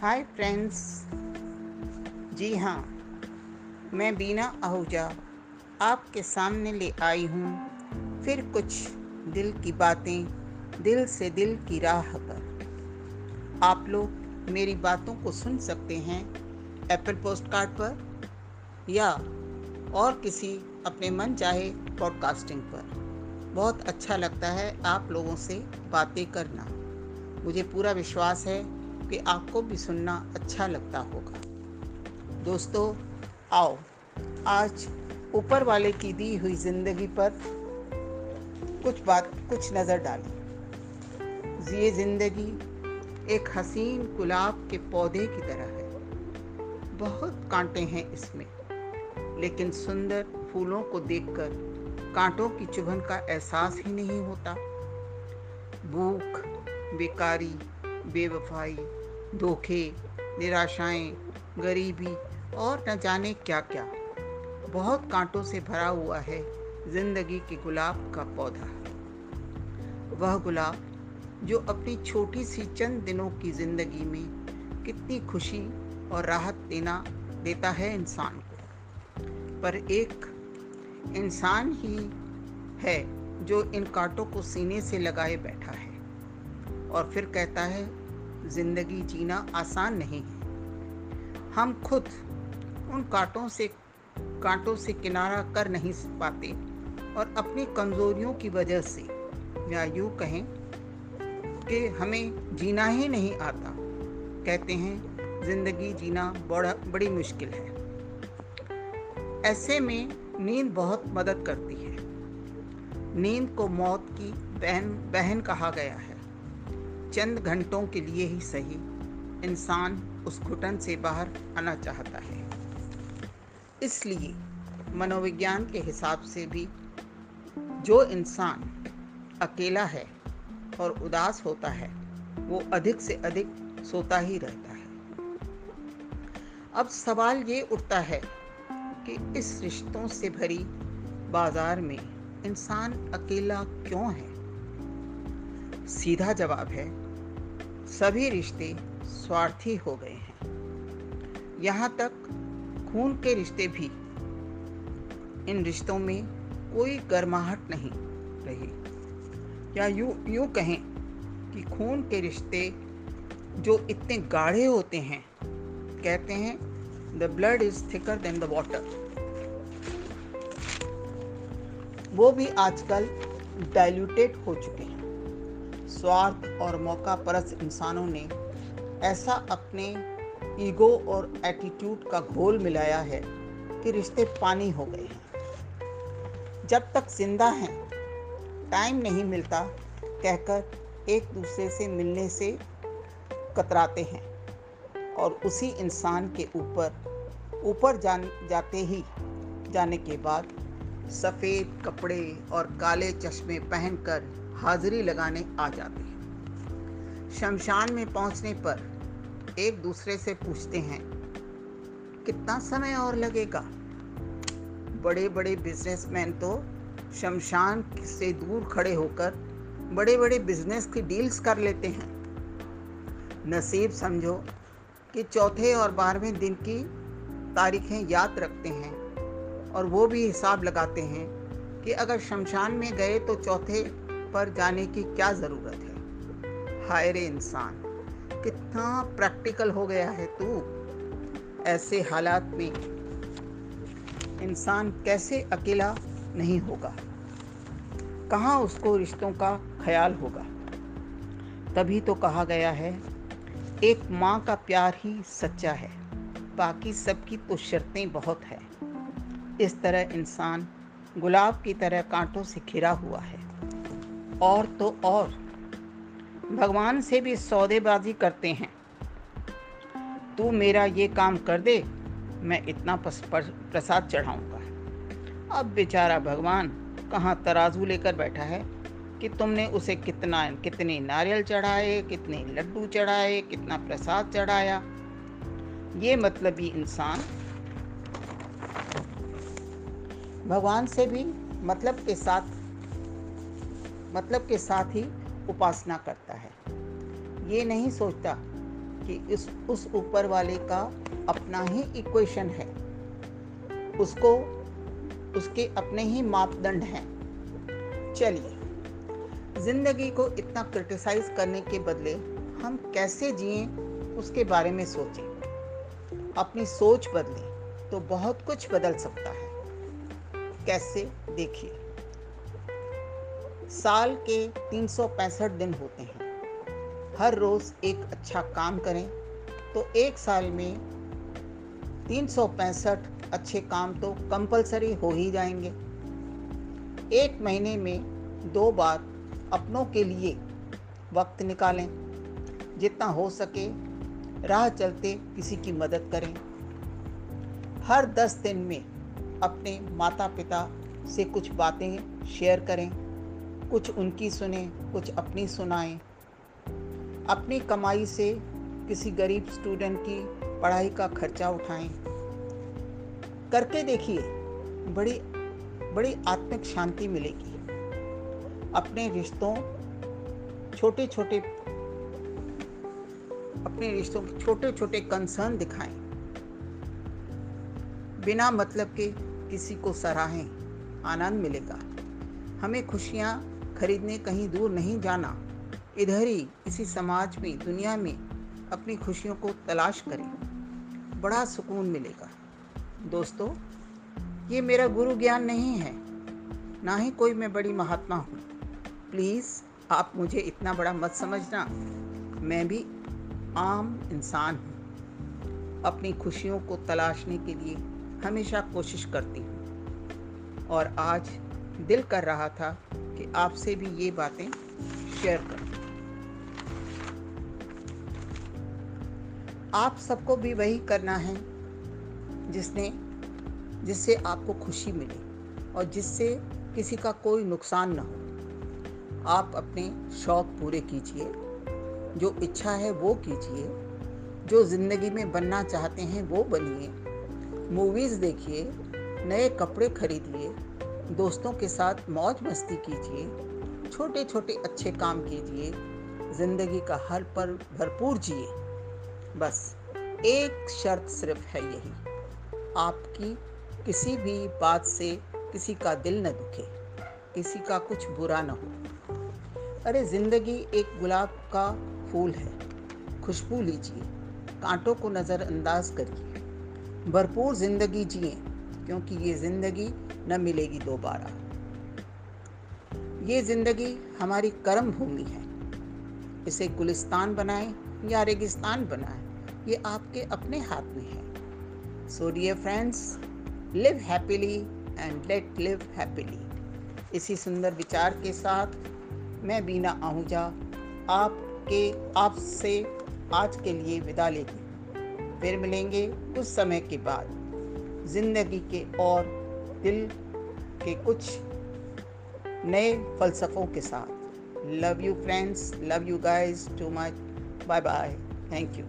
Hi friends जी हाँ मैं बीना आहूजा आपके सामने ले आई हूँ फिर कुछ दिल की बातें, दिल से दिल की राह पर। आप लोग मेरी बातों को सुन सकते हैं एप्पल पोस्ट कार्ड पर या और किसी अपने मन चाहे पॉडकास्टिंग पर। बहुत अच्छा लगता है आप लोगों से बातें करना। मुझे पूरा विश्वास है कि आपको भी सुनना अच्छा लगता होगा। दोस्तों, आओ, आज ऊपर वाले की दी हुई ज़िंदगी पर कुछ बात, कुछ नज़र डालें। ये ज़िंदगी एक हसीन गुलाब के पौधे की तरह है। बहुत कांटे हैं इसमें, लेकिन सुंदर फूलों को देखकर कांटों की चुभन का एहसास ही नहीं होता। भूख, बेकारी, बेवफाई धोखे, निराशाएँ, गरीबी और न जाने क्या क्या बहुत कांटों से भरा हुआ है ज़िंदगी के गुलाब का पौधा। वह गुलाब जो अपनी छोटी सी चंद दिनों की ज़िंदगी में कितनी खुशी और राहत देना, देता है इंसान को। पर एक इंसान ही है जो इन कांटों को सीने से लगाए बैठा है और फिर कहता है ज़िंदगी जीना आसान नहीं है। हम खुद उन कांटों से कांटों से किनारा कर नहीं पाते और अपनी कमज़ोरियों की वजह से या यूँ कहें कि हमें जीना ही नहीं आता। कहते हैं, ज़िंदगी जीना बड़ा, बड़ी मुश्किल है। ऐसे में नींद बहुत मदद करती है। नींद को मौत की बहन बहन कहा गया है। चंद घंटों के लिए ही सही। इंसान उस घुटन से बाहर आना चाहता है। इसलिए मनोविज्ञान के हिसाब से भी जो इंसान अकेला है और उदास होता है, वो अधिक से अधिक सोता ही रहता है। अब सवाल ये उठता है कि इस रिश्तों से भरी बाज़ार में इंसान अकेला क्यों है? सीधा जवाब है सभी रिश्ते स्वार्थी हो गए हैं। यहाँ तक खून के रिश्ते भी इन रिश्तों में कोई गर्माहट नहीं रही। या यूँ यूँ कहें कि खून के रिश्ते जो इतने गाढ़े होते हैं, कहते हैं the blood is thicker than the water वो भी आजकल डाइल्यूटेड हो चुके हैं। स्वार्थ और मौका परस्त इंसानों ने ऐसा अपने ईगो और एटीट्यूड का घोल मिलाया है कि रिश्ते पानी हो गए हैं। जब तक ज़िंदा हैं, टाइम नहीं मिलता कहकर एक दूसरे से मिलने से कतराते हैं और उसी इंसान के ऊपर ऊपर जान, जाते ही जाने के बाद सफ़ेद कपड़े और काले चश्मे पहनकर हाजिरी लगाने आ जाते हैं। शमशान में पहुँचने पर एक दूसरे से पूछते हैं, कितना समय और लगेगा? बड़े बड़े बिजनेसमैन तो शमशान से दूर खड़े होकर बड़े बड़े बिज़नेस की डील्स कर लेते हैं। नसीब समझो कि चौथे और बारहवें दिन की तारीखें याद रखते हैं और वो भी हिसाब लगाते हैं कि अगर शमशान में गए तो चौथे पर जाने की क्या ज़रूरत है? हाय रे इंसान, कितना प्रैक्टिकल हो गया है तू। ऐसे हालात में इंसान कैसे अकेला नहीं होगा? कहाँ उसको रिश्तों का ख्याल होगा? तभी तो कहा गया है, एक माँ का प्यार ही सच्चा है, बाकी सबकी तो शर्तें बहुत है। इस तरह इंसान गुलाब की तरह कांटों से घिरा हुआ है। और तो और। भगवान से भी सौदेबाजी करते हैं। तू मेरा ये काम कर दे, मैं इतना प्रसाद चढ़ाऊँगा। अब बेचारा भगवान कहाँ तराजू लेकर बैठा है कि तुमने उसे कितना कितने नारियल चढ़ाए, कितने लड्डू चढ़ाए, कितना प्रसाद चढ़ाया? ये मतलबी इंसान। भगवान से भी मतलब के साथ मतलब के साथ ही उपासना करता है। ये नहीं सोचता कि इस, उस ऊपर वाले का अपना ही इक्वेशन है। उसको, उसके अपने ही मापदंड हैं। चलिए, ज़िंदगी को इतना क्रिटिसाइज करने के बदले हम कैसे जिए, उसके बारे में सोचें। अपनी सोच बदलें तो बहुत कुछ बदल सकता है। कैसे? देखिए। साल के तीन सौ पैंसठ दिन होते हैं। हर रोज़ एक अच्छा काम करें तो एक साल में तीन सौ पैंसठ अच्छे काम तो कंपलसरी हो ही जाएँगे। एक महीने में दो बार अपनों के लिए वक्त निकालें। जितना हो सके राह चलते किसी की मदद करें। हर दस दिन में अपने माता पिता से कुछ बातें शेयर करें। कुछ उनकी सुने, कुछ अपनी सुनाएँ। अपनी कमाई से किसी गरीब स्टूडेंट की पढ़ाई का खर्चा उठाएँ। करके देखिए, बड़ी बड़ी आत्मिक शांति मिलेगी। अपने रिश्तों छोटे छोटे अपने रिश्तों के छोटे छोटे कंसर्न दिखाएँ। बिना मतलब के किसी को सराहें, आनंद मिलेगा। हमें खुशियाँ खरीदने कहीं दूर नहीं जाना। इधर ही इसी समाज में, दुनिया में अपनी खुशियों को तलाश करें। बड़ा सुकून मिलेगा। दोस्तों, ये मेरा गुरु ज्ञान नहीं है। ना ही कोई मैं बड़ी महात्मा हूँ। प्लीज़, आप मुझे इतना बड़ा मत समझना। मैं भी आम इंसान हूँ। अपनी खुशियों को तलाशने के लिए हमेशा कोशिश करती हूँ। और आज दिल कर रहा था कि आपसे भी ये बातें शेयर कर। आप सबको भी वही करना है जिसने, जिससे आपको खुशी मिले और जिससे किसी का कोई नुकसान ना हो। आप अपने शौक़ पूरे कीजिए, जो इच्छा है वो कीजिए, जो ज़िंदगी में बनना चाहते हैं वो बनिए। मूवीज़ देखिए, नए कपड़े खरीदिए दोस्तों के साथ मौज मस्ती कीजिए छोटे छोटे अच्छे काम कीजिए, ज़िंदगी का हर पल भरपूर जिए। बस, एक शर्त सिर्फ़ है यही, आपकी किसी भी बात से किसी का दिल न दुखे, किसी का कुछ बुरा न हो। अरे, ज़िंदगी एक गुलाब का फूल है, खुशबू लीजिए, कांटों को नज़रअंदाज करिए। भरपूर ज़िंदगी जिए, क्योंकि ये ज़िंदगी न मिलेगी दोबारा। ये ज़िंदगी हमारी कर्म भूमि है। इसे गुलिस्तान बनाएँ या रेगिस्तान बनाएँ, ये आपके अपने हाथ में है। So dear friends live happily and let live happily इसी सुंदर विचार के साथ मैं बीना आहूजा, आपके, आपसे आज के लिए विदा लेती फिर मिलेंगे कुछ समय के बाद। ज़िंदगी के और दिल के कुछ नए फ़लसफ़ों के साथ। Love you friends love you guys too much bye bye thank you